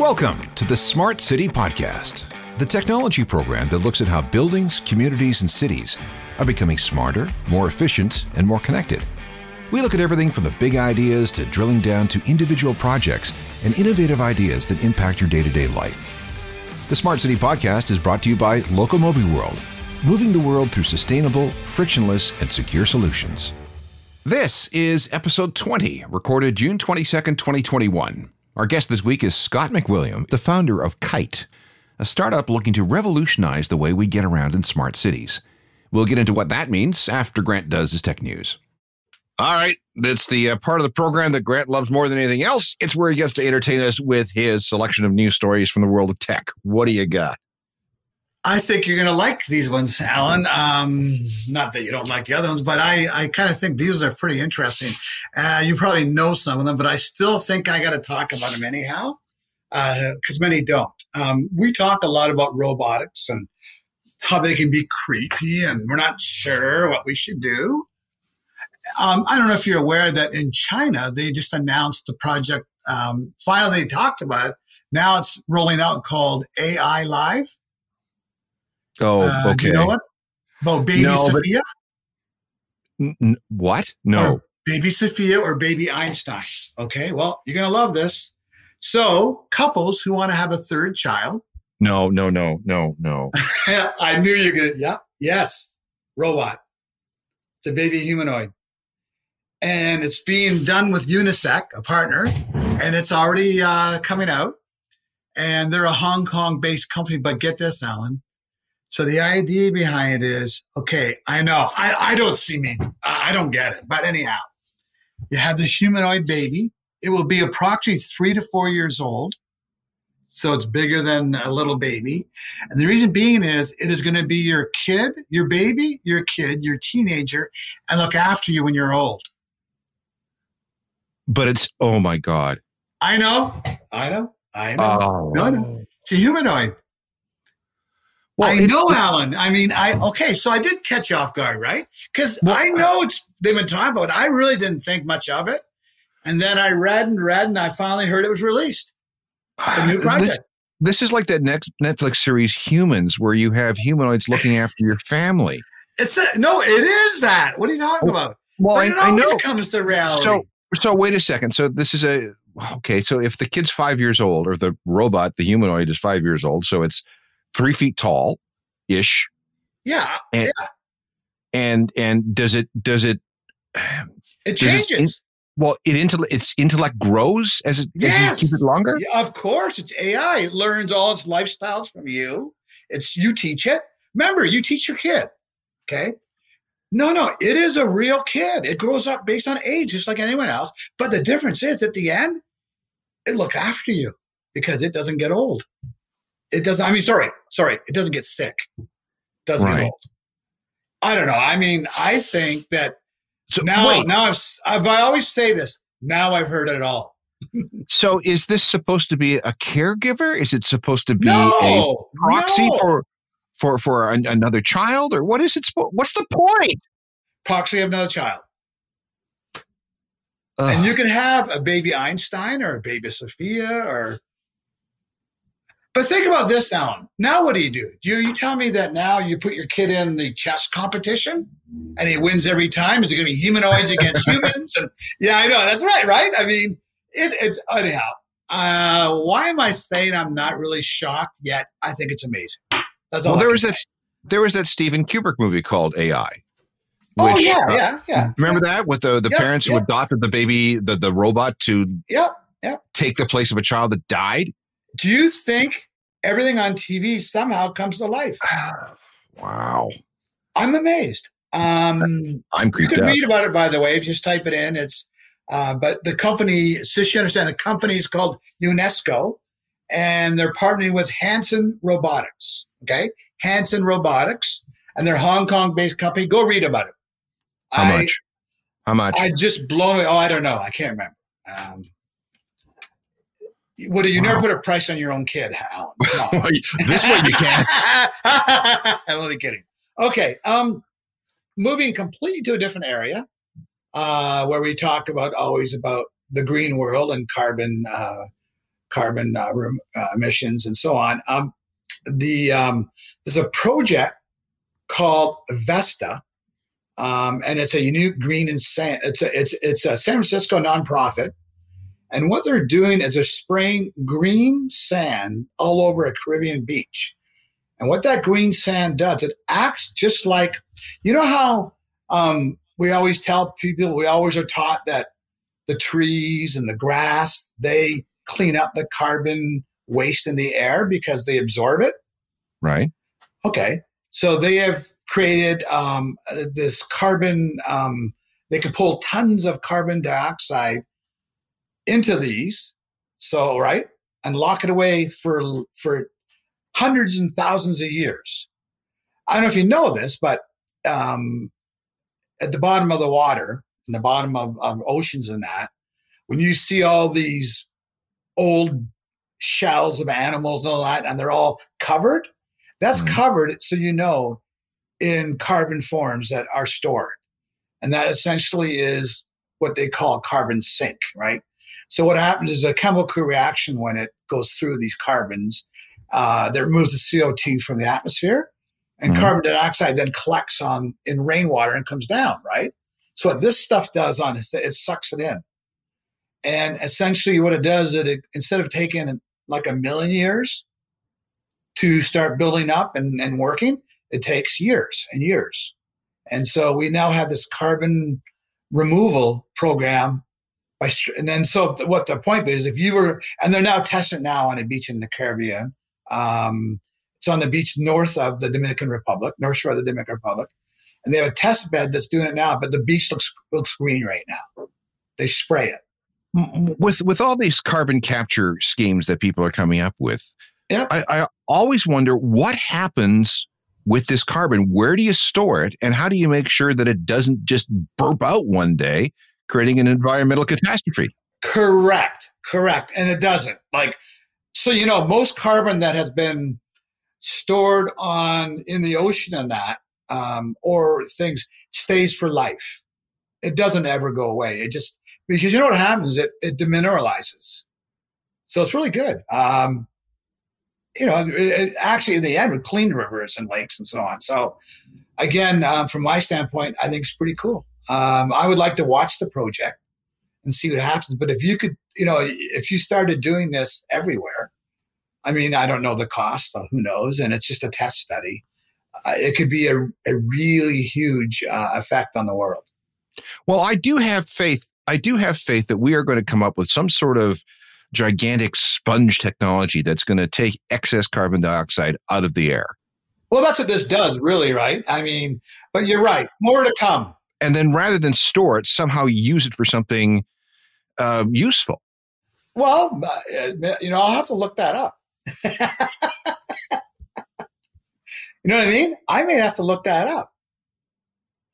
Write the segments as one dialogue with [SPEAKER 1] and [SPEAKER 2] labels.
[SPEAKER 1] Welcome to the Smart City Podcast, the technology program that looks at how buildings, communities, and cities are becoming smarter, more efficient, and more connected. We look at everything from the big ideas to drilling down to individual projects and innovative ideas that impact your day to day life. The Smart City Podcast is brought to you by Locomobi World, moving the world through sustainable, frictionless, and secure solutions. This is episode 20, recorded June 22nd, 2021. Our guest this week is Scott Macwilliam, the founder of Kite, a startup looking to revolutionize the way we get around in smart cities. We'll get into what that means after Grant does his tech news. All right, that's the uh, part of the program that Grant loves more than anything else. It's where he gets to entertain us with his selection of news stories from the world of tech. What do you got?
[SPEAKER 2] I think you're going to like these ones, Alan. Um, not that you don't like the other ones, but I, I kind of think these are pretty interesting. Uh, you probably know some of them, but I still think I got to talk about them anyhow, because uh, many don't. Um, we talk a lot about robotics and how they can be creepy, and we're not sure what we should do. Um, I don't know if you're aware that in China, they just announced the project. Um, finally, they talked about. Now it's rolling out called AI Live
[SPEAKER 1] Oh, uh, okay.
[SPEAKER 2] you know what? About baby no, Sophia?
[SPEAKER 1] N- what? No.
[SPEAKER 2] Or baby Sophia or baby Einstein. Okay. Well, you're going to love this. So, couples who want to have a third child.
[SPEAKER 1] No, no, no, no, no.
[SPEAKER 2] I knew you're going to. Yeah. Yes. Robot. It's a baby humanoid. And it's being done with Unisec, a partner, and it's already uh, coming out. And they're a Hong Kong based company. But get this, Alan so the idea behind it is, okay, I know, I, I don't see me, I don't get it. But anyhow, you have this humanoid baby. It will be approximately three to four years old. So it's bigger than a little baby. And the reason being is it is going to be your kid, your baby, your kid, your teenager, and look after you when you're old.
[SPEAKER 1] But it's, oh my God.
[SPEAKER 2] I know. I know. I know. Oh. No, no. It's a humanoid. Well, I know, Alan. I mean, I okay. So I did catch you off guard, right? Because well, I know it's they've been talking about. It. I really didn't think much of it, and then I read and read, and I finally heard it was released. The new ah, project.
[SPEAKER 1] This, this is like that next Netflix series, Humans, where you have humanoids looking after your family.
[SPEAKER 2] It's a, no, it is that. What are you talking oh, about? Well, I, I, know it comes to reality.
[SPEAKER 1] So, so wait a second. So this is a okay. So if the kid's five years old, or the robot, the humanoid, is five years old, so it's three feet tall ish.
[SPEAKER 2] Yeah.
[SPEAKER 1] And,
[SPEAKER 2] yeah.
[SPEAKER 1] and and does it does it
[SPEAKER 2] it changes. It,
[SPEAKER 1] well, it intellect its intellect grows as it yes. as you keep it longer.
[SPEAKER 2] Yeah, of course, it's AI. It learns all its lifestyles from you. It's you teach it. Remember, you teach your kid. Okay. No, no, it is a real kid. It grows up based on age, just like anyone else. But the difference is at the end, it looks after you because it doesn't get old it doesn't. I mean, sorry, sorry, it doesn't get sick. It doesn't right. get old. I don't know. I mean, I think that so, now, wait. now I've, I've, I always say this. Now I've heard it all.
[SPEAKER 1] so, is this supposed to be a caregiver? Is it supposed to be no, a proxy no. for for for an, another child, or what is it? What's the point?
[SPEAKER 2] Proxy of another child. And you can have a baby Einstein or a baby Sophia or but think about this, Alan. Now, what do you do? Do you, you tell me that now you put your kid in the chess competition and he wins every time? Is it going to be humanoids against humans? And yeah, I know that's right, right? I mean, it. it anyhow, uh, why am I saying I'm not really shocked yet? I think it's amazing.
[SPEAKER 1] That's all. Well, there was that. There was that Steven Kubrick movie called AI.
[SPEAKER 2] oh yeah, uh, yeah, yeah.
[SPEAKER 1] Remember
[SPEAKER 2] yeah.
[SPEAKER 1] that with the the yep, parents who yep. adopted the baby, the the robot to
[SPEAKER 2] yep, yep.
[SPEAKER 1] take the place of a child that died?
[SPEAKER 2] Do you think everything on TV somehow comes to life?
[SPEAKER 1] wow.
[SPEAKER 2] I'm amazed. Um,
[SPEAKER 1] I'm creeped
[SPEAKER 2] You can
[SPEAKER 1] out.
[SPEAKER 2] read about it, by the way, if you just type it in. It's uh, but the company, so you understand, the company is called UNESCO, and they're partnering with Hanson Robotics. Okay, Hanson Robotics, and they're Hong Kong-based company. Go read about it.
[SPEAKER 1] How I, much? How much?
[SPEAKER 2] I just blown away. Oh, I don't know. I can't remember. Um, what do you wow. never put a price on your own kid, Alan?
[SPEAKER 1] this way you can.
[SPEAKER 2] I'm only kidding. Okay. Um, moving completely to a different area, uh, where we talk about always about the green world and carbon uh, carbon uh, uh, emissions and so on. Um, the um, there's a project called Vesta, um, and it's a unique green and San, It's a it's it's a San Francisco nonprofit, and what they're doing is they're spraying green sand all over a Caribbean beach. And what that green sand does, it acts just like you know how um, we always tell people we always are taught that the trees and the grass they clean up the carbon waste in the air because they absorb it.
[SPEAKER 1] Right.
[SPEAKER 2] Okay. So they have created um, this carbon, um, they could pull tons of carbon dioxide into these. So, right. And lock it away for, for hundreds and thousands of years. I don't know if you know this, but um, at the bottom of the water, in the bottom of, of oceans and that, when you see all these old shells of animals and all that, and they're all covered, that's mm-hmm. covered so you know in carbon forms that are stored. And that essentially is what they call carbon sink, right? So what happens is a chemical reaction when it goes through these carbons uh, that removes the CO2 from the atmosphere, and mm-hmm. carbon dioxide then collects on in rainwater and comes down, right? So what this stuff does on it, it sucks it in. And essentially what it does is it, instead of taking like a million years to start building up and, and working, it takes years and years. And so we now have this carbon removal program by, and then so what the point is, if you were, and they're now testing now on a beach in the Caribbean. Um, it's on the beach north of the Dominican Republic, north shore of the Dominican Republic. And they have a test bed that's doing it now, but the beach looks, looks green right now. They spray it
[SPEAKER 1] with with all these carbon capture schemes that people are coming up with
[SPEAKER 2] yep.
[SPEAKER 1] I, I always wonder what happens with this carbon where do you store it and how do you make sure that it doesn't just burp out one day creating an environmental catastrophe
[SPEAKER 2] correct correct and it doesn't like so you know most carbon that has been stored on in the ocean and that um, or things stays for life it doesn't ever go away it just because you know what happens? It, it demineralizes. So it's really good. Um, you know, it, it actually in the end would clean rivers and lakes and so on. So again, um, from my standpoint, I think it's pretty cool. Um, I would like to watch the project and see what happens. But if you could, you know, if you started doing this everywhere, I mean, I don't know the cost, so who knows? And it's just a test study. Uh, it could be a, a really huge uh, effect on the world.
[SPEAKER 1] Well, I do have faith I do have faith that we are going to come up with some sort of gigantic sponge technology that's going to take excess carbon dioxide out of the air.
[SPEAKER 2] Well, that's what this does, really, right? I mean, but you're right. More to come.
[SPEAKER 1] And then rather than store it, somehow use it for something uh, useful.
[SPEAKER 2] Well, uh, you know, I'll have to look that up. you know what I mean? I may have to look that up.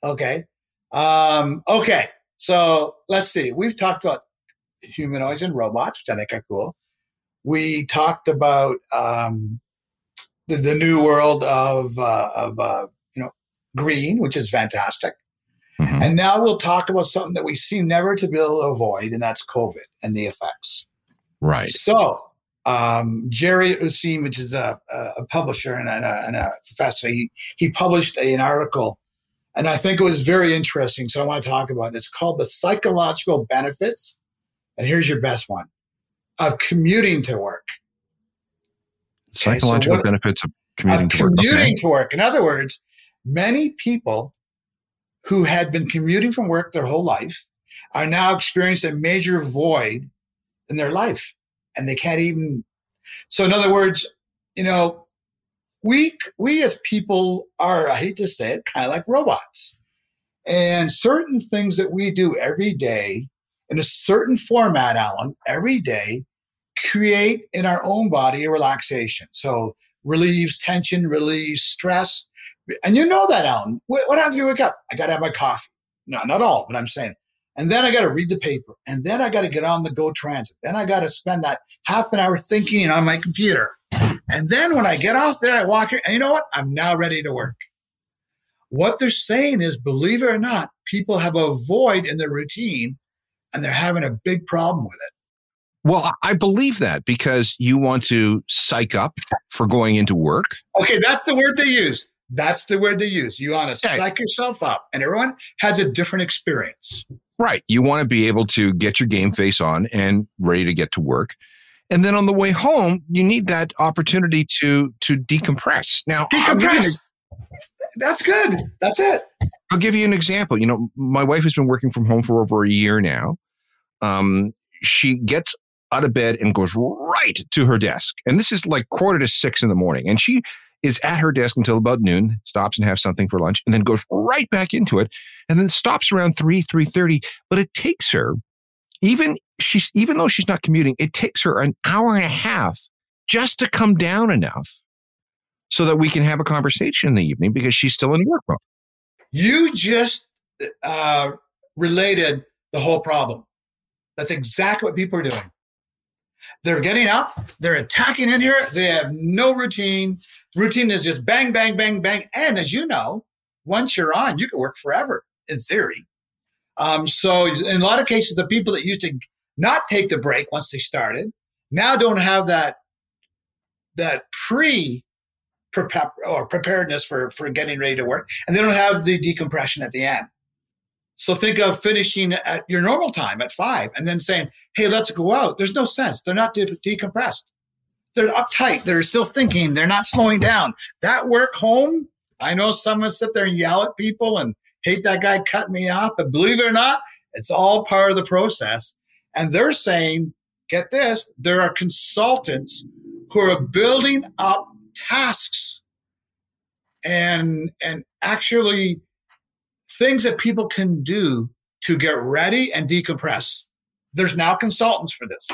[SPEAKER 2] Okay. Um, okay. So let's see. We've talked about humanoids and robots, which I think are cool. We talked about um, the, the, new world of uh, of uh, you know green, which is fantastic. Mm-hmm. And now we'll talk about something that we seem never to be able to avoid, and that's COVID and the effects.
[SPEAKER 1] Right.
[SPEAKER 2] So um, Jerry Useem, which is a, a publisher and a, and a, professor, he, he published an article and I think it was very interesting. So I want to talk about it. It's called the psychological benefits. And here's your best one of commuting to work.
[SPEAKER 1] Psychological so what, benefits of commuting, of to,
[SPEAKER 2] commuting
[SPEAKER 1] work. Okay.
[SPEAKER 2] to work. In other words, many people who had been commuting from work their whole life are now experiencing a major void in their life. And they can't even. So, in other words, you know, we we as people are, I hate to say it, kind of like robots. And certain things that we do every day in a certain format, Alan, every day, create in our own body a relaxation. So relieves tension, relieves stress. And you know that, Alan. What, what happens when you wake up? I got to have my coffee. No, not all, but I'm saying. And then I got to read the paper. And then I got to get on the Go Transit. Then I got to spend that half an hour thinking on my computer. And then when I get off there, I walk here, and you know what? I'm now ready to work. What they're saying is, believe it or not, people have a void in their routine and they're having a big problem with it.
[SPEAKER 1] Well, I believe that because you want to psych up for going into work.
[SPEAKER 2] Okay, that's the word they use. That's the word they use. You want to psych yourself up, and everyone has a different experience.
[SPEAKER 1] Right. You want to be able to get your game face on and ready to get to work. And then on the way home, you need that opportunity to to decompress. Now,
[SPEAKER 2] decompress. That's good. That's it.
[SPEAKER 1] I'll give you an example. You know, my wife has been working from home for over a year now. Um, she gets out of bed and goes right to her desk. And this is like quarter to six in the morning. And she is at her desk until about noon, stops and has something for lunch, and then goes right back into it, and then stops around three, three thirty. But it takes her, even she's even though she's not commuting, it takes her an hour and a half just to come down enough so that we can have a conversation in the evening because she's still in work mode.
[SPEAKER 2] You just uh, related the whole problem. That's exactly what people are doing. They're getting up, they're attacking in here, they have no routine. Routine is just bang, bang, bang, bang. And as you know, once you're on, you can work forever in theory. Um, so, in a lot of cases, the people that used to not take the break once they started now don't have that that pre or preparedness for for getting ready to work, and they don't have the decompression at the end. So think of finishing at your normal time at five and then saying, hey, let's go out. There's no sense. They're not de- decompressed. They're uptight. They're still thinking. They're not slowing down. That work home, I know someone sit there and yell at people and hate that guy cut me off, but believe it or not, it's all part of the process. And they're saying, get this, there are consultants who are building up tasks and and actually things that people can do to get ready and decompress. There's now consultants for this.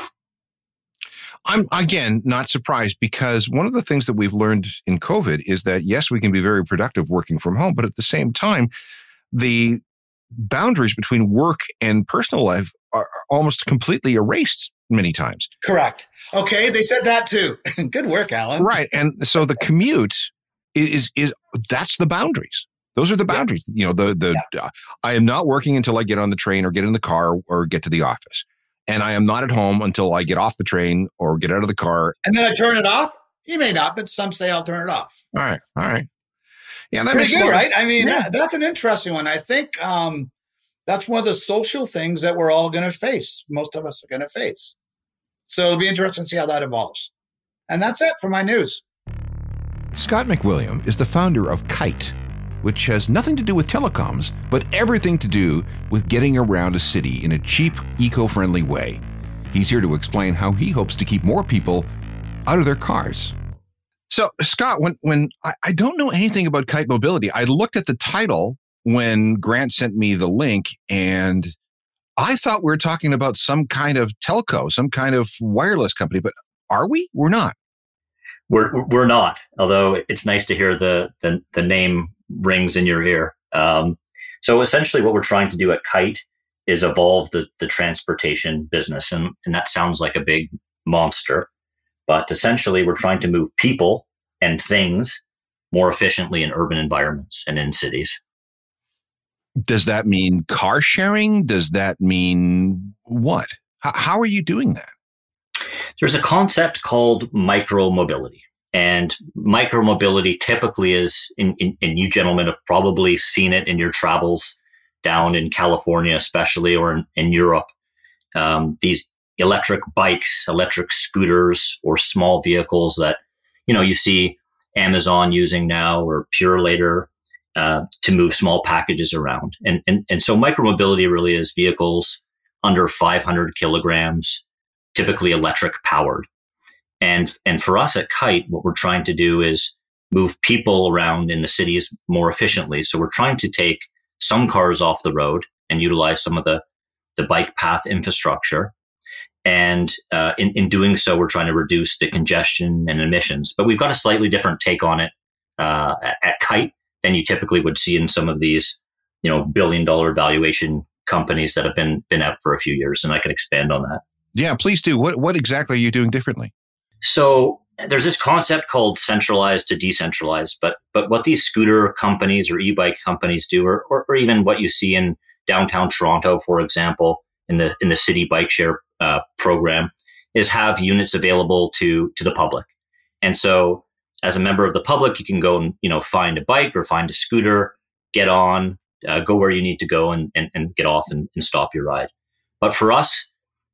[SPEAKER 1] I'm again not surprised because one of the things that we've learned in COVID is that yes, we can be very productive working from home, but at the same time, the boundaries between work and personal life are almost completely erased many times.
[SPEAKER 2] Correct. Okay, they said that too. Good work, Alan.
[SPEAKER 1] Right, and so the commute is is that's the boundaries. Those are the boundaries. You know, the the yeah. uh, I am not working until I get on the train or get in the car or get to the office, and I am not at home until I get off the train or get out of the car.
[SPEAKER 2] And then I turn it off. You may not, but some say I'll turn it off.
[SPEAKER 1] All right, all right.
[SPEAKER 2] Yeah, that Pretty makes good, right? I mean, yeah. that, that's an interesting one. I think um, that's one of the social things that we're all going to face. Most of us are going to face. So it'll be interesting to see how that evolves. And that's it for my news.
[SPEAKER 1] Scott Macwilliam is the founder of Kite which has nothing to do with telecoms, but everything to do with getting around a city in a cheap, eco friendly way. He's here to explain how he hopes to keep more people out of their cars. So, Scott, when, when I, I don't know anything about kite mobility, I looked at the title when Grant sent me the link and I thought we were talking about some kind of telco, some kind of wireless company, but are we? We're not.
[SPEAKER 3] We're we're not. Although it's nice to hear the the, the name rings in your ear. Um, so essentially, what we're trying to do at Kite is evolve the, the transportation business, and, and that sounds like a big monster, but essentially, we're trying to move people and things more efficiently in urban environments and in cities.
[SPEAKER 1] Does that mean car sharing? Does that mean what? H- how are you doing that?
[SPEAKER 3] There's a concept called micro mobility. And micromobility typically is, and you gentlemen have probably seen it in your travels down in California, especially, or in, in Europe. Um, these electric bikes, electric scooters, or small vehicles that you know you see Amazon using now, or Purolator uh, to move small packages around. And, and and so micromobility really is vehicles under 500 kilograms, typically electric powered. And, and for us at Kite, what we're trying to do is move people around in the cities more efficiently. So we're trying to take some cars off the road and utilize some of the, the bike path infrastructure. And uh, in, in doing so, we're trying to reduce the congestion and emissions. But we've got a slightly different take on it uh, at, at Kite than you typically would see in some of these, you know, billion dollar valuation companies that have been been out for a few years. And I can expand on that.
[SPEAKER 1] Yeah, please do. What what exactly are you doing differently?
[SPEAKER 3] So there's this concept called centralized to decentralized, but but what these scooter companies or e-bike companies do, or, or, or even what you see in downtown Toronto, for example, in the in the city bike share uh, program, is have units available to to the public. And so as a member of the public, you can go and you know find a bike or find a scooter, get on, uh, go where you need to go, and and, and get off and, and stop your ride. But for us,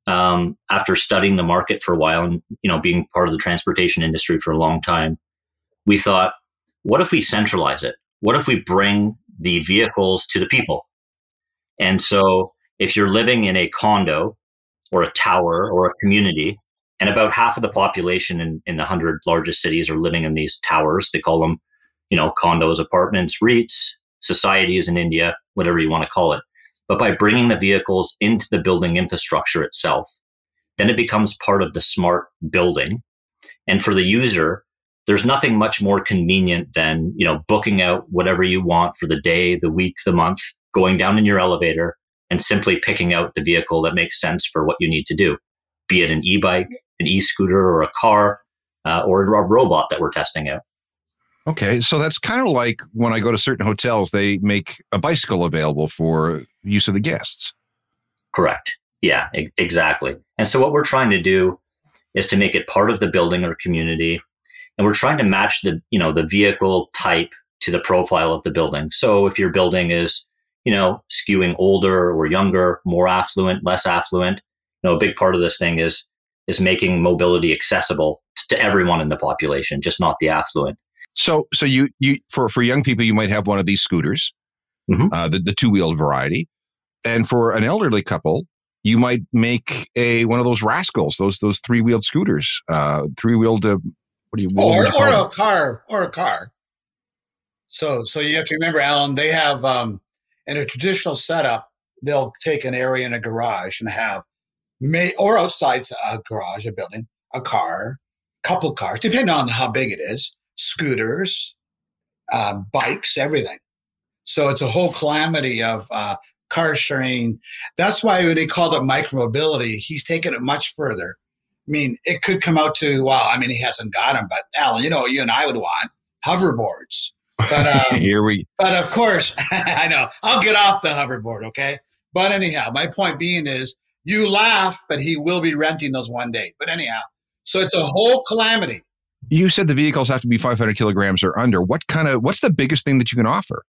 [SPEAKER 3] um, after studying the market for a while and you know being part of the transportation industry for a long time, we thought, what if we centralize it? What if we bring the vehicles to the people? And so, if you're living in a condo or a tower or a community, and about half of the population in, in the 100 largest cities are living in these towers, they call them, you know, condos, apartments, REITs, societies in India, whatever you want to call it. But by bringing the vehicles into the building infrastructure itself, then it becomes part of the smart building. And for the user, there's nothing much more convenient than, you know, booking out whatever you want for the day, the week, the month, going down in your elevator and simply picking out the vehicle that makes sense for what you need to do, be it an e-bike, an e-scooter or a car uh, or a robot that we're testing out.
[SPEAKER 1] Okay, so that's kind of like when I go to certain hotels, they make a bicycle available for use of the guests.
[SPEAKER 3] Correct. Yeah, e- exactly. And so what we're trying to do is to make it part of the building or community, and we're trying to match the you know the vehicle type to the profile of the building. So if your building is you know skewing older or younger, more affluent, less affluent, you know a big part of this thing is is making mobility accessible to everyone in the population, just not the affluent.
[SPEAKER 1] So, so you you for for young people, you might have one of these scooters, mm-hmm. uh, the the two wheeled variety, and for an elderly couple, you might make a one of those rascals, those those three wheeled scooters, uh, three wheeled. Uh, what do you? What
[SPEAKER 2] or or them? a car or a car. So so you have to remember, Alan. They have um, in a traditional setup, they'll take an area in a garage and have may or outside a garage, a building, a car, couple cars, depending on how big it is, scooters, uh, bikes, everything. So it's a whole calamity of uh, car sharing. That's why when they called it micromobility, he's taken it much further. I mean, it could come out to, well, I mean, he hasn't got them, but Alan, you know, you and I would want hoverboards. But
[SPEAKER 1] um, here we.
[SPEAKER 2] But of course, I know I'll get off the hoverboard. Okay. But anyhow, my point being is you laugh, but he will be renting those one day. But anyhow, so it's a whole calamity.
[SPEAKER 1] You said the vehicles have to be 500 kilograms or under. What kind of what's the biggest thing that you can offer?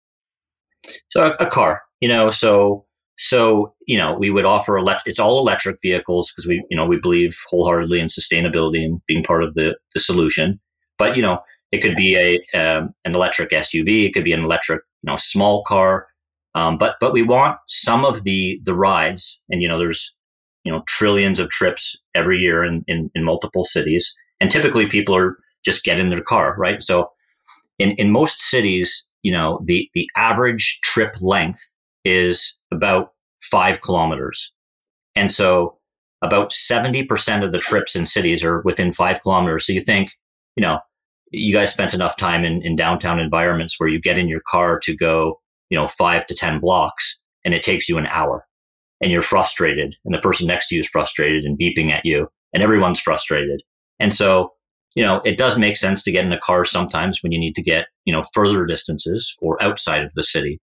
[SPEAKER 3] So a, a car, you know, so so you know we would offer elect- it's all electric vehicles because we you know we believe wholeheartedly in sustainability and being part of the the solution. But you know it could be a um, an electric SUV, it could be an electric you know small car. Um, but but we want some of the the rides, and you know there's you know trillions of trips every year in, in, in multiple cities and typically people are just get in their car right? So in, in most cities you know the the average trip length is about five kilometers. And so about 70% of the trips in cities are within five kilometers. So you think you know you guys spent enough time in, in downtown environments where you get in your car to go you know five to ten blocks and it takes you an hour. And you're frustrated and the person next to you is frustrated and beeping at you and everyone's frustrated. And so, you know, it does make sense to get in a car sometimes when you need to get, you know, further distances or outside of the city.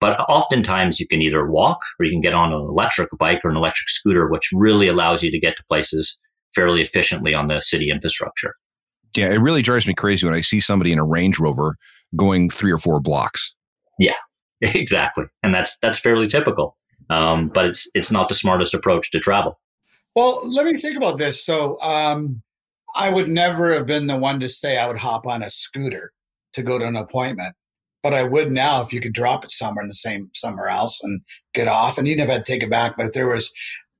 [SPEAKER 3] But oftentimes you can either walk or you can get on an electric bike or an electric scooter, which really allows you to get to places fairly efficiently on the city infrastructure.
[SPEAKER 1] Yeah, it really drives me crazy when I see somebody in a Range Rover going three or four blocks.
[SPEAKER 3] Yeah, exactly. And that's that's fairly typical. Um, but it's it's not the smartest approach to travel.
[SPEAKER 2] Well, let me think about this. So um, I would never have been the one to say I would hop on a scooter to go to an appointment, but I would now if you could drop it somewhere in the same somewhere else and get off, and never had to take it back. But if there was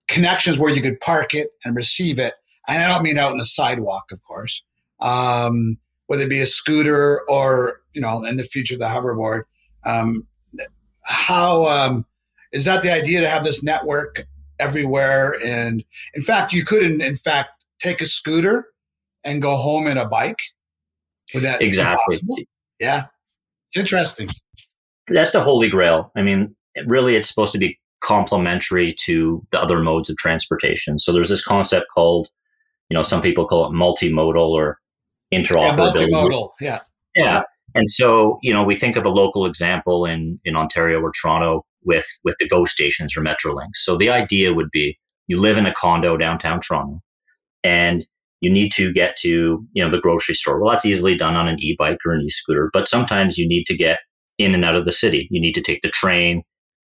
[SPEAKER 2] connections where you could park it and receive it, and I don't mean out on the sidewalk, of course, um, whether it be a scooter or you know in the future the hoverboard. Um, how um, is that the idea to have this network everywhere? And in fact, you could, in, in fact, take a scooter and go home in a bike. Would that
[SPEAKER 3] exactly?
[SPEAKER 2] Yeah, it's interesting.
[SPEAKER 3] That's the holy grail. I mean, really, it's supposed to be complementary to the other modes of transportation. So there's this concept called, you know, some people call it multimodal or interoperability.
[SPEAKER 2] Yeah, multimodal. Yeah.
[SPEAKER 3] Yeah. yeah. And so, you know, we think of a local example in in Ontario or Toronto with with the GO stations or Metrolinx. So the idea would be you live in a condo downtown Toronto. and you need to get to you know the grocery store. Well, that's easily done on an e-bike or an e-scooter, but sometimes you need to get in and out of the city. You need to take the train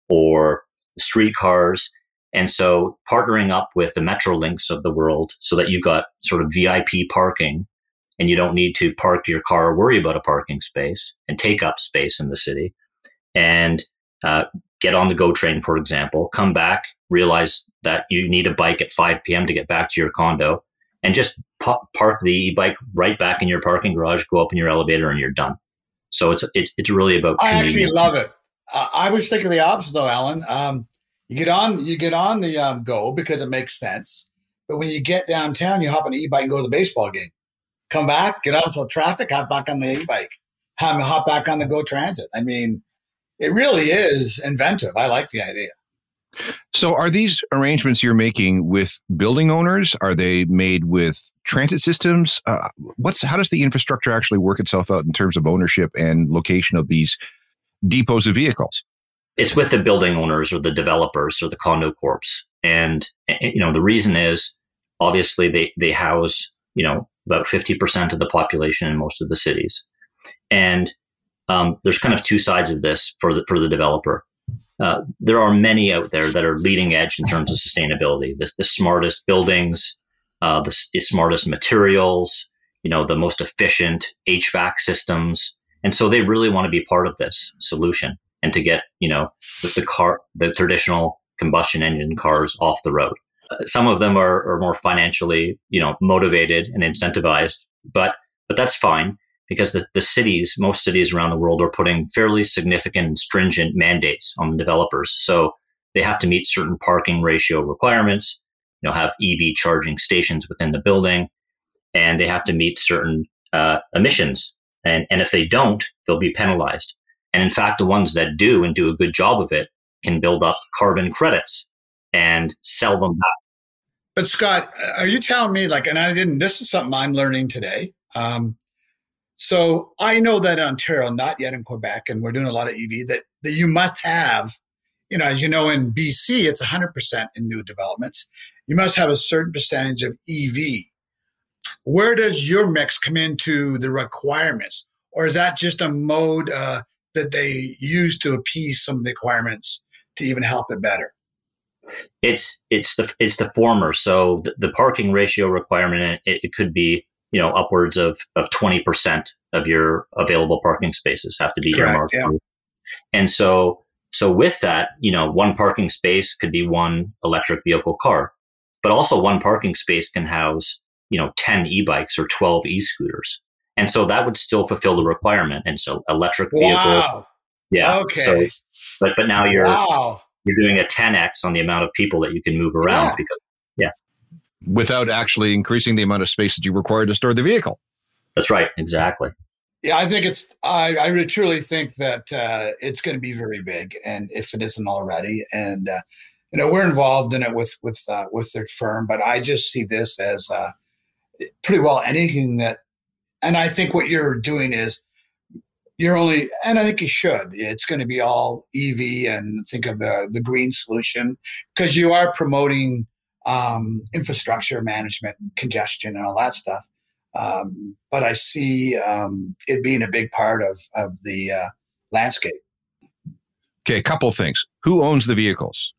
[SPEAKER 3] or streetcars. And so partnering up with the Metrolinx of the world so that you've got sort of VIP parking and you don't need to park your car or worry about a parking space and take up space in the city and uh, get on the GO train, for example, come back, realize that you need a bike at 5 p.m. to get back to your condo and just park the e-bike right back in your parking garage, go up in your elevator and you're done. So it's, it's, it's really about.
[SPEAKER 2] I actually love it. Uh, I was thinking the opposite though, Alan. Um, you get on, you get on the um, go because it makes sense. But when you get downtown, you hop on an e-bike and go to the baseball game. Come back, get out of the traffic, hop back on the e-bike, hop back on the Go Transit. I mean, it really is inventive. I like the idea.
[SPEAKER 1] So, are these arrangements you're making with building owners? Are they made with transit systems? Uh, what's how does the infrastructure actually work itself out in terms of ownership and location of these depots of vehicles?
[SPEAKER 3] It's with the building owners or the developers or the condo corps, and you know the reason is obviously they they house you know about fifty percent of the population in most of the cities, and um, there's kind of two sides of this for the for the developer. Uh, there are many out there that are leading edge in terms of sustainability. The, the smartest buildings, uh, the, the, smartest materials, you know, the most efficient HVAC systems, and so they really want to be part of this solution and to get you know the, the car, the traditional combustion engine cars off the road. Uh, some of them are, are more financially, you know, motivated and incentivized, but but that's fine because the, the cities, most cities around the world, are putting fairly significant and stringent mandates on developers. So they have to meet certain parking ratio requirements, you know, have EV charging stations within the building, and they have to meet certain uh, emissions. And, and if they don't, they'll be penalized. And in fact, the ones that do and do a good job of it can build up carbon credits and sell them back.
[SPEAKER 2] But Scott, are you telling me like, and I didn't, this is something I'm learning today. Um, so I know that in Ontario, not yet in Quebec, and we're doing a lot of EV, that, that you must have, you know, as you know, in BC, it's 100% in new developments. You must have a certain percentage of EV. Where does your mix come into the requirements? Or is that just a mode uh, that they use to appease some of the requirements to even help it better?
[SPEAKER 3] It's it's the it's the former. So the, the parking ratio requirement it, it could be you know upwards of of 20% of your available parking spaces have to be Correct, earmarked yeah. and so so with that you know one parking space could be one electric vehicle car but also one parking space can house you know 10 e-bikes or 12 e-scooters and so that would still fulfill the requirement and so electric vehicle
[SPEAKER 2] wow.
[SPEAKER 3] yeah
[SPEAKER 2] okay
[SPEAKER 3] so but but now you're wow. you're doing a 10x on the amount of people that you can move around yeah. because
[SPEAKER 1] without actually increasing the amount of space that you require to store the vehicle.
[SPEAKER 3] That's right. Exactly.
[SPEAKER 2] Yeah, I think it's. I, I truly think that uh, it's going to be very big, and if it isn't already, and uh, you know we're involved in it with with uh, with their firm, but I just see this as uh, pretty well anything that, and I think what you're doing is you're only, and I think you should. It's going to be all EV and think of the the green solution because you are promoting um, infrastructure management, congestion, and all that stuff. Um, but I see um, it being a big part of of the uh, landscape.
[SPEAKER 1] Okay, a couple things. Who owns the vehicles?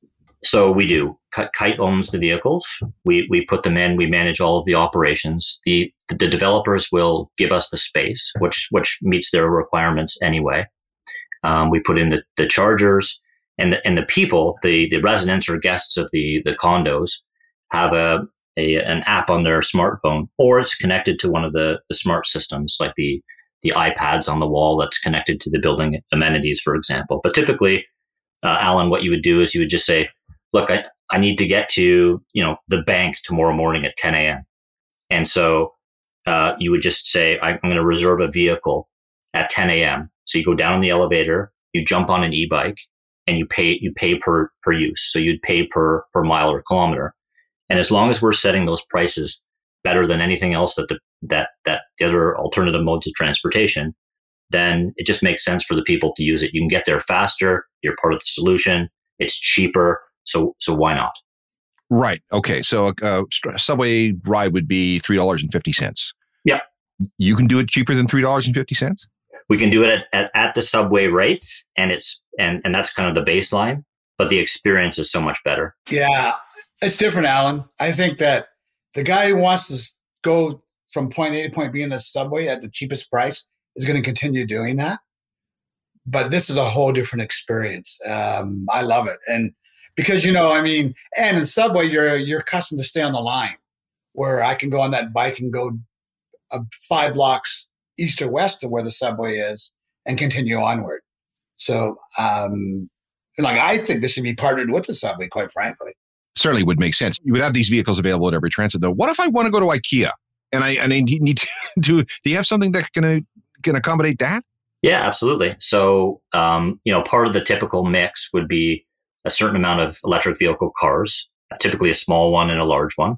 [SPEAKER 3] So we do. Kite owns the vehicles. We we put them in. We manage all of the operations. The the developers will give us the space, which which meets their requirements anyway. Um, we put in the, the chargers and the, and the people, the the residents or guests of the the condos have a, a an app on their smartphone, or it's connected to one of the, the smart systems like the the iPads on the wall that's connected to the building amenities, for example. But typically, uh, Alan, what you would do is you would just say, "Look, I, I need to get to you know the bank tomorrow morning at 10 a.m." And so uh, you would just say, "I'm going to reserve a vehicle at 10 a.m." So you go down in the elevator, you jump on an e-bike, and you pay you pay per per use. So you'd pay per per mile or kilometer. And as long as we're setting those prices better than anything else that the, that that the other alternative modes of transportation, then it just makes sense for the people to use it. You can get there faster. You're part of the solution. It's cheaper. So so why not?
[SPEAKER 1] Right. Okay. So uh, a, a subway ride would be three dollars and fifty cents.
[SPEAKER 3] Yeah.
[SPEAKER 1] You can do it cheaper than three dollars and fifty cents.
[SPEAKER 3] We can do it at, at, at the subway rates, and it's and and that's kind of the baseline. But the experience is so much better.
[SPEAKER 2] Yeah, it's different, Alan. I think that the guy who wants to go from point A to point B in the subway at the cheapest price is going to continue doing that. But this is a whole different experience. Um, I love it, and because you know, I mean, and in subway, you're you're accustomed to stay on the line, where I can go on that bike and go uh, five blocks east or west of where the subway is and continue onward. So, um, like, I think this should be partnered with the subway, quite frankly.
[SPEAKER 1] Certainly would make sense. You would have these vehicles available at every transit. Though, what if I want to go to IKEA and I and I need to do? Do you have something that can can accommodate that?
[SPEAKER 3] Yeah, absolutely. So, um, you know, part of the typical mix would be a certain amount of electric vehicle cars, typically a small one and a large one.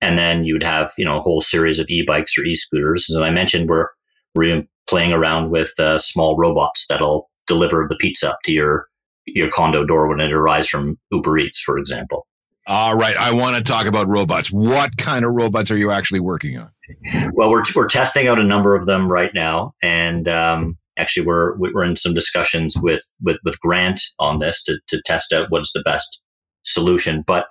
[SPEAKER 3] And then you would have, you know, a whole series of e-bikes or e-scooters. As I mentioned, we're, we're playing around with uh, small robots that'll deliver the pizza to your, your condo door when it arrives from Uber Eats, for example.
[SPEAKER 1] All right. I want to talk about robots. What kind of robots are you actually working on?
[SPEAKER 3] Well, we're, we're testing out a number of them right now. And, um, actually we're we're in some discussions with with with Grant on this to to test out what is the best solution. But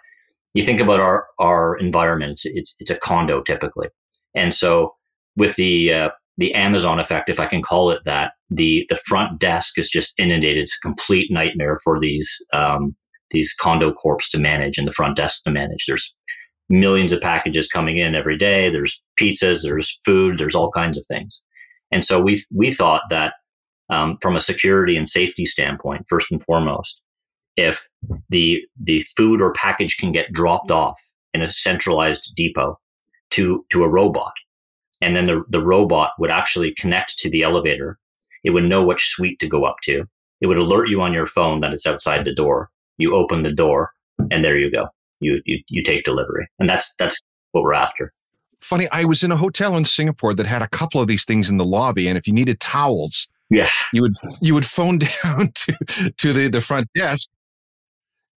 [SPEAKER 3] you think about our our environment; it's it's, it's a condo typically, and so with the uh, the Amazon effect, if I can call it that, the the front desk is just inundated. It's a complete nightmare for these um, these condo corps to manage and the front desk to manage. There's millions of packages coming in every day. There's pizzas, there's food, there's all kinds of things. And so we we thought that um, from a security and safety standpoint, first and foremost, if the the food or package can get dropped off in a centralized depot to to a robot, and then the the robot would actually connect to the elevator, it would know which suite to go up to. It would alert you on your phone that it's outside the door. You open the door, and there you go. You you you take delivery, and that's that's what we're after
[SPEAKER 1] funny. I was in a hotel in Singapore that had a couple of these things in the lobby, and if you needed towels,
[SPEAKER 3] yes,
[SPEAKER 1] you would you would phone down to to the the front desk,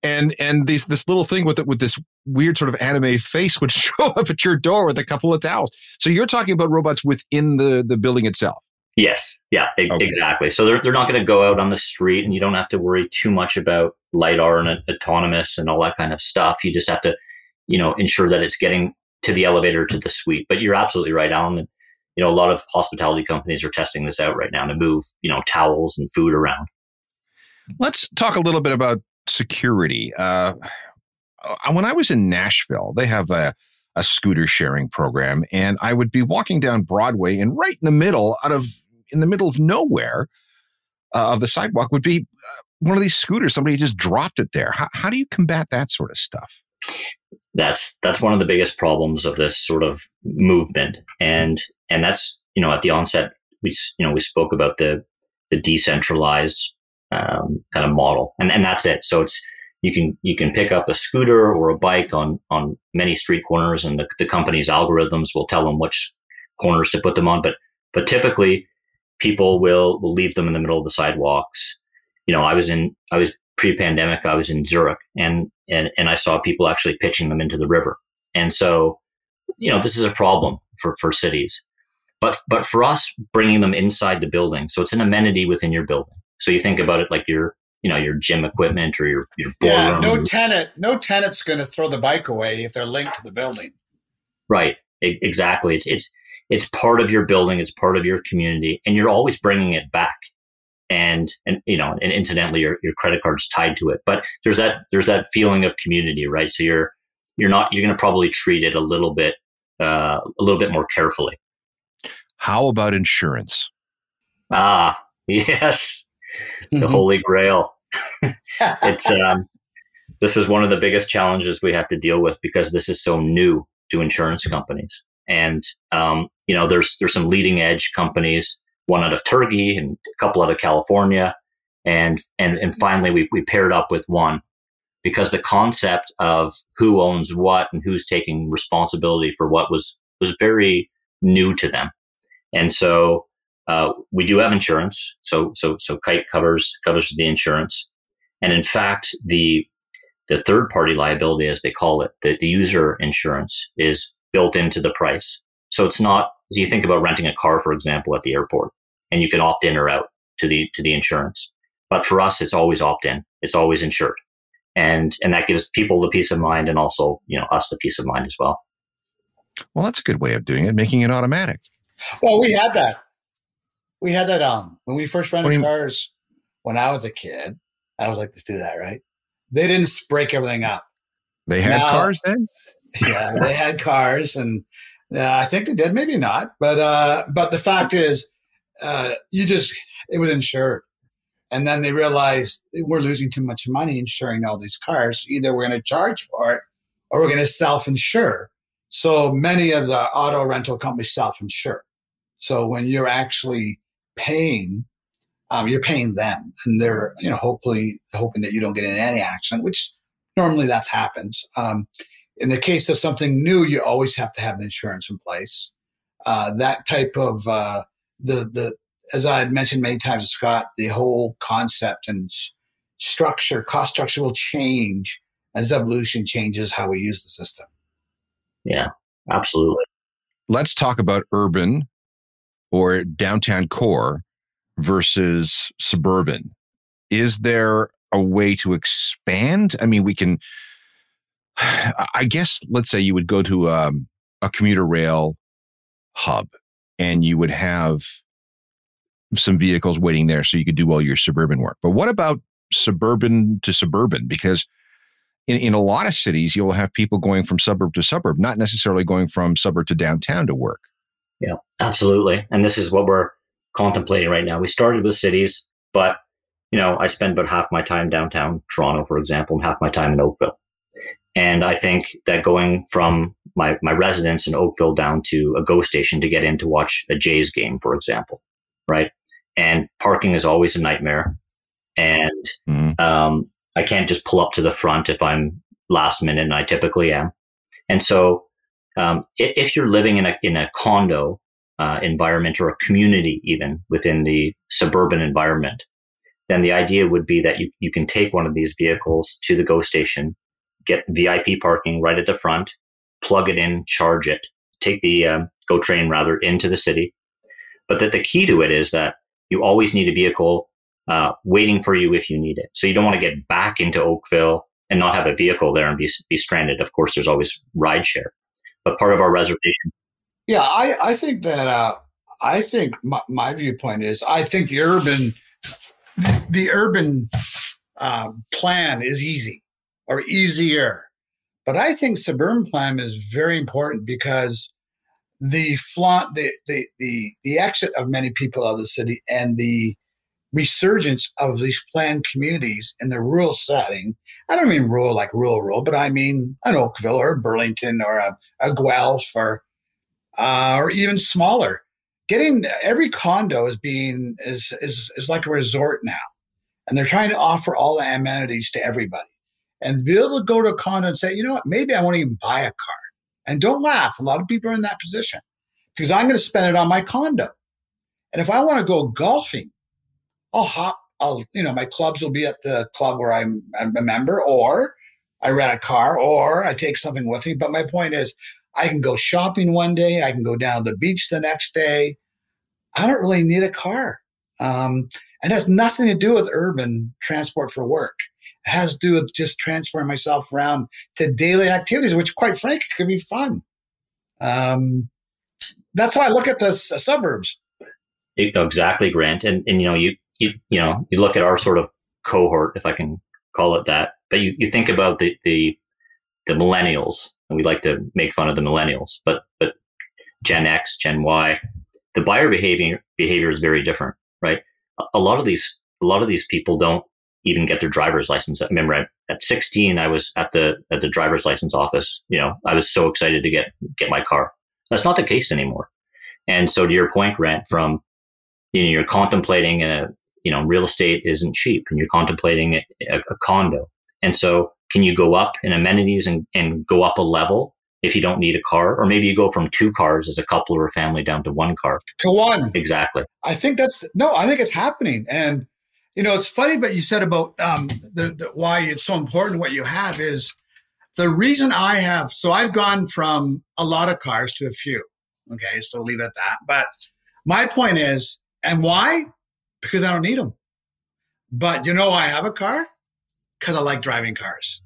[SPEAKER 1] and and these this little thing with it with this weird sort of anime face would show up at your door with a couple of towels. So you're talking about robots within the the building itself.
[SPEAKER 3] Yes, yeah, e- okay. exactly. So they're they're not going to go out on the street, and you don't have to worry too much about lidar and autonomous and all that kind of stuff. You just have to, you know, ensure that it's getting to the elevator to the suite. But you're absolutely right, Alan. You know, a lot of hospitality companies are testing this out right now to move, you know, towels and food around.
[SPEAKER 1] Let's talk a little bit about security. Uh, uh, when I was in Nashville, they have a, a scooter sharing program, and I would be walking down Broadway, and right in the middle, out of in the middle of nowhere uh, of the sidewalk, would be uh, one of these scooters. Somebody just dropped it there. How, how do you combat that sort of stuff?
[SPEAKER 3] that's that's one of the biggest problems of this sort of movement and and that's you know at the onset we you know we spoke about the the decentralized um, kind of model and and that's it so it's you can you can pick up a scooter or a bike on on many street corners and the, the company's algorithms will tell them which corners to put them on but but typically people will will leave them in the middle of the sidewalks you know i was in i was pre-pandemic, I was in Zurich and, and, and I saw people actually pitching them into the river. And so, you know, this is a problem for, for cities, but, but for us, bringing them inside the building. So it's an amenity within your building. So you think about it like your, you know, your gym equipment or your, your
[SPEAKER 2] yeah, no tenant, no tenant's going to throw the bike away if they're linked to the building.
[SPEAKER 3] Right. exactly. It's, it's, it's part of your building. It's part of your community and you're always bringing it back and and you know and incidentally your, your credit card is tied to it. But there's that there's that feeling of community right? So you're you're not you're going to probably treat it a little bit uh, a little bit more carefully.
[SPEAKER 1] How about insurance?
[SPEAKER 3] Ah yes. The holy grail. It's um this is one of the biggest challenges we have to deal with because this is so new to insurance companies. And um, you know there's there's some leading edge companies one out of Turkey and a couple out of California. And, and, and finally, we, we paired up with one because the concept of who owns what and who's taking responsibility for what was, was very new to them. And so uh, we do have insurance. So, so, so Kite covers, covers the insurance. And in fact, the, the third party liability, as they call it, the, the user insurance is built into the price. So it's not, you think about renting a car, for example, at the airport, and you can opt in or out to the, to the insurance. But for us, it's always opt in. It's always insured. And, and that gives people the peace of mind and also, you know, us the peace of mind as well.
[SPEAKER 1] Well, that's a good way of doing it, making it automatic.
[SPEAKER 2] Well, we had that. We had that um when we first rented cars when I was a kid. I was like, let's do that, right? They didn't break everything up.
[SPEAKER 1] They had now, cars then?
[SPEAKER 2] Yeah, they had cars and uh, I think they did, maybe not. But uh but the fact is uh you just it was insured. And then they realized we're losing too much money insuring all these cars. Either we're going to charge for it or we're going to self insure. So many of the auto rental companies self insure. So when you're actually paying, um, you're paying them and they're, you know, hopefully hoping that you don't get in any accident, which normally that happens. Um, in the case of something new, you always have to have insurance in place. Uh, that type of uh, the the as I had mentioned many times, Scott, the whole concept and structure, cost structure will change as evolution changes how we use the system.
[SPEAKER 3] Yeah, absolutely.
[SPEAKER 1] Let's talk about urban or downtown core versus suburban. Is there a way to expand? I mean, we can, I guess, let's say you would go to um, a commuter rail hub and you would have some vehicles waiting there so you could do all your suburban work. But what about suburban to suburban? Because in, in a lot of cities, you'll have people going from suburb to suburb, not necessarily going from suburb to downtown to work.
[SPEAKER 3] Yeah, absolutely. And this is what we're contemplating right now. We started with cities, but you know, I spend about half my time downtown Toronto, for example, and half my time in Oakville. And I think that going from my, my residence in Oakville down to a GO station to get in to watch a Jays game, for example, right? and parking is always a nightmare. And mm-hmm. um, I can't just pull up to the front if I'm last minute, and I typically am. And so, um, if you're living in a in a condo uh, environment or a community, even within the suburban environment, then the idea would be that you, you can take one of these vehicles to the GO station, get VIP parking right at the front, plug it in, charge it, take the um, GO train rather into the city. But that the key to it is that you always need a vehicle uh, waiting for you if you need it. So you don't want to get back into Oakville and not have a vehicle there and be, be stranded. Of course, there's always rideshare, but part of our reservation.
[SPEAKER 2] Yeah, I, I think that uh, I think my, my, viewpoint is I think the urban the, the urban uh, plan is easy or easier, but I think suburban plan is very important because the flaunt, the, the, the, the exit of many people out of the city and the resurgence of these planned communities in the rural setting. I don't mean rural like rural, rural, but I mean an Oakville or Burlington or a, a Guelph or, uh, or even smaller. Getting every condo is being is, is is like a resort now, and they're trying to offer all the amenities to everybody. And be able to go to a condo and say, you know what, maybe I won't even buy a car. And don't laugh. A lot of people are in that position because I'm going to spend it on my condo. And if I want to go golfing, I'll hop. I'll, you know, my clubs will be at the club where I'm, a member, or I rent a car, or I take something with me. But my point is, I can go shopping one day. I can go down to the beach the next day. I don't really need a car. Um, and it has nothing to do with urban transport for work has to do with just transferring myself around to daily activities, which quite frankly could be fun. Um, that's why I look at the s- suburbs.
[SPEAKER 3] Exactly, Grant. And, and, you know, you, you, you know, you look at our sort of cohort, if I can call it that, but you, you think about the, the, the millennials and we like to make fun of the millennials, but, but Gen X, Gen Y, the buyer behavior behavior is very different, right? A lot of these, a lot of these people don't even get their driver's license. I remember at, at 16, I was at the at the driver's license office. You know, I was so excited to get get my car. That's not the case anymore. And so, to your point, Grant, from you know, you're contemplating a you know, real estate isn't cheap, and you're contemplating a, a, a condo. And so, can you go up in amenities and, and go up a level if you don't need a car, or maybe you go from two cars as a couple or a family down to one car
[SPEAKER 2] to one.
[SPEAKER 3] Exactly.
[SPEAKER 2] I think that's no. I think it's happening, and You know, it's funny, but you said about um, the, the why it's so important. What you have is the reason I have. So I've gone from a lot of cars to a few. Okay, so leave it at that. But my point is, and why? Because I don't need them. But you know, I have a car because I like driving cars.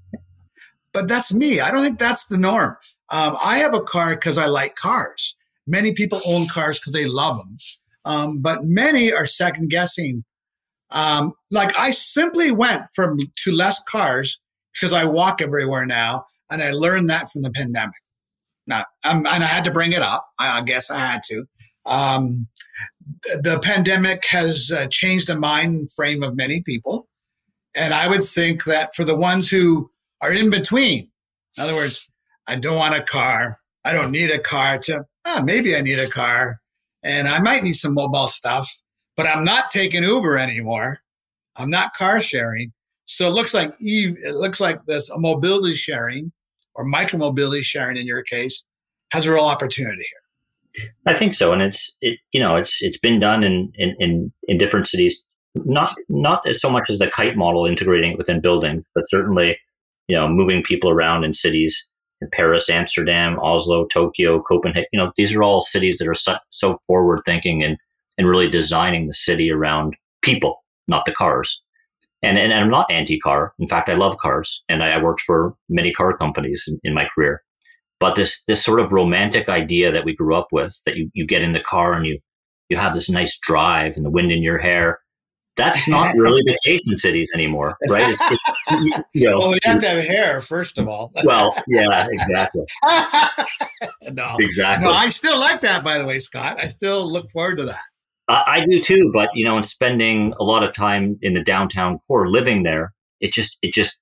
[SPEAKER 2] But that's me. I don't think that's the norm. Um, I have a car because I like cars. Many people own cars because they love them. Um, but many are second guessing. Um, like I simply went from to less cars because I walk everywhere now, and I learned that from the pandemic. Now, and I had to bring it up. I, guess I had to. Um, the pandemic has uh, changed the mind frame of many people, and I would think that for the ones who are in between, in other words, I don't want a car, I don't need a car. To oh, maybe I need a car, and I might need some mobile stuff, but I'm not taking Uber anymore. I'm not car sharing. So it looks like Eve, it looks like this mobility sharing or micromobility sharing in your case has a real opportunity here.
[SPEAKER 3] I think so, and it's it you know it's it's been done in in in, in different cities. Not not as so much as the kite model integrating it within buildings, but certainly you know moving people around in cities in Paris, Amsterdam, Oslo, Tokyo, Copenhagen. You know these are all cities that are so, so forward thinking and and really designing the city around people, not the cars. And, and, and I'm not anti-car. In fact, I love cars, and I, I worked for many car companies in, in my career. But this this sort of romantic idea that we grew up with, that you, you get in the car and you you have this nice drive and the wind in your hair, that's not really the case in cities anymore, right? It's,
[SPEAKER 2] it's, you know, well, you have to have hair first of all.
[SPEAKER 3] well, yeah, exactly.
[SPEAKER 2] no,
[SPEAKER 3] exactly.
[SPEAKER 2] No, I still like that, by the way, Scott. I still look forward to that.
[SPEAKER 3] I do too, but you know, in spending a lot of time in the downtown core, living there, it just it just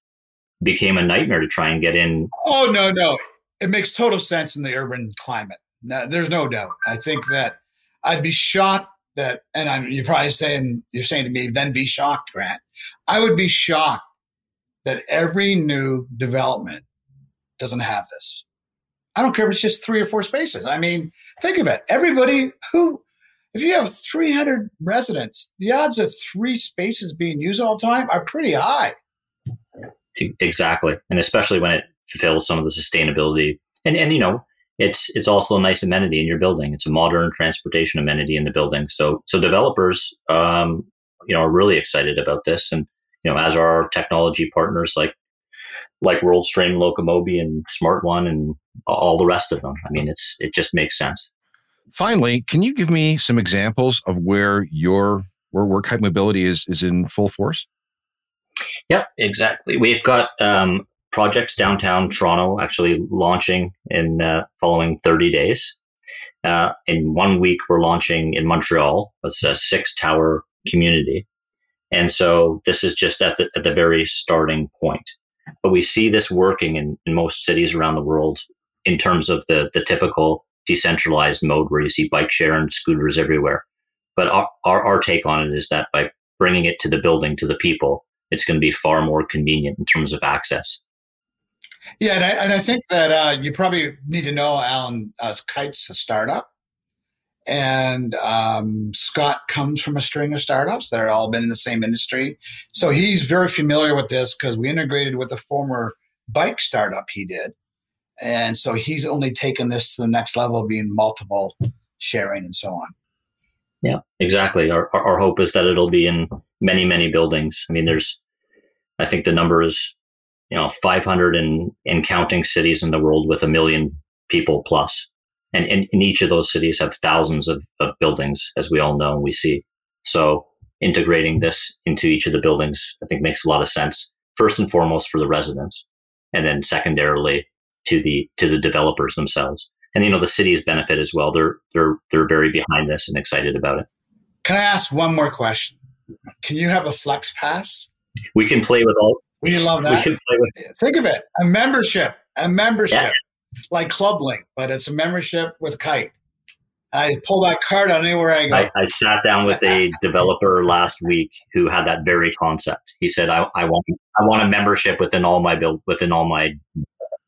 [SPEAKER 3] became a nightmare to try and get in.
[SPEAKER 2] Oh no, no, it makes total sense in the urban climate. No, there's no doubt. I think that I'd be shocked that, and I'm you're probably saying you're saying to me, then be shocked, Grant. I would be shocked that every new development doesn't have this. I don't care if it's just three or four spaces. I mean, think of it. Everybody who if you have 300 residents, the odds of three spaces being used all the time are pretty high.
[SPEAKER 3] Exactly, and especially when it fulfills some of the sustainability, and and you know, it's it's also a nice amenity in your building. It's a modern transportation amenity in the building. So so developers, um, you know, are really excited about this, and you know, as are our technology partners like like WorldStream, Locomobi, and Smart One, and all the rest of them. I mean, it's it just makes sense.
[SPEAKER 1] Finally, can you give me some examples of where your where work Kite mobility is is in full force?
[SPEAKER 3] Yep, exactly. We've got um, projects downtown Toronto actually launching in uh, following 30 days. Uh, in one week, we're launching in Montreal. It's a six tower community. And so this is just at the, at the very starting point. But we see this working in, in most cities around the world in terms of the, the typical decentralized mode where you see bike share and scooters everywhere. But our, our, our take on it is that by bringing it to the building, to the people, it's going to be far more convenient in terms of access.
[SPEAKER 2] Yeah, and I, and I think that uh, you probably need to know Alan uh, Kite's a startup, and um, Scott comes from a string of startups that are all been in the same industry, so he's very familiar with this because we integrated with a former bike startup he did, and so he's only taken this to the next level, being multiple sharing and so on.
[SPEAKER 3] Yeah, exactly. Our, our hope is that it'll be in many, many buildings. I mean, there's, I think the number is, you know, 500 and, and counting cities in the world with a million people plus. And, and, and each of those cities have thousands of, of buildings, as we all know and we see. So integrating this into each of the buildings, I think makes a lot of sense. First and foremost for the residents, and then secondarily to the to the developers themselves. And you know the cities benefit as well. They're they're they're very behind this and excited about it.
[SPEAKER 2] Can I ask one more question? Can you have a flex pass?
[SPEAKER 3] We can play with all.
[SPEAKER 2] We love that. We with, Think of it: a membership, a membership, yeah. like Club Link, but it's a membership with Kite. I pull that card on anywhere I go.
[SPEAKER 3] I, I sat down with a developer last week who had that very concept. He said, I, "I want, I want a membership within all my build, within all my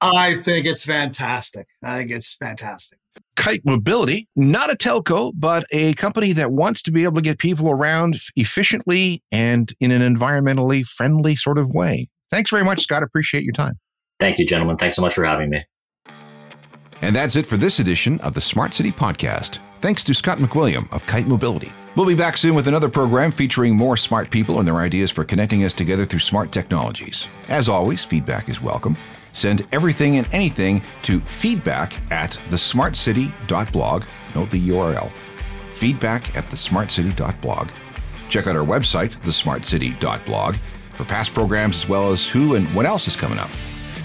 [SPEAKER 2] I think it's fantastic. I think it's fantastic.
[SPEAKER 1] Kite Mobility, not a telco, but a company that wants to be able to get people around efficiently and in an environmentally friendly sort of way. Thanks very much, Scott. Appreciate your time.
[SPEAKER 3] Thank you, gentlemen. Thanks so much for having me.
[SPEAKER 1] And that's it for this edition of the Smart City Podcast. Thanks to Scott Macwilliam of Kite Mobility. We'll be back soon with another program featuring more smart people and their ideas for connecting us together through smart technologies. As always, feedback is welcome. Send everything and anything to feedback at thesmartcity.blog. Note the URL feedback at thesmartcity.blog. Check out our website, thesmartcity.blog, for past programs as well as who and what else is coming up.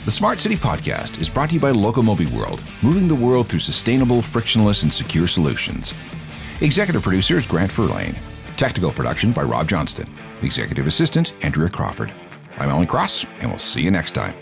[SPEAKER 1] The Smart City Podcast is brought to you by Locomobi World, moving the world through sustainable, frictionless, and secure solutions. Executive producer is Grant Furlane. Technical production by Rob Johnston. Executive assistant, Andrea Crawford. I'm Alan Cross, and we'll see you next time.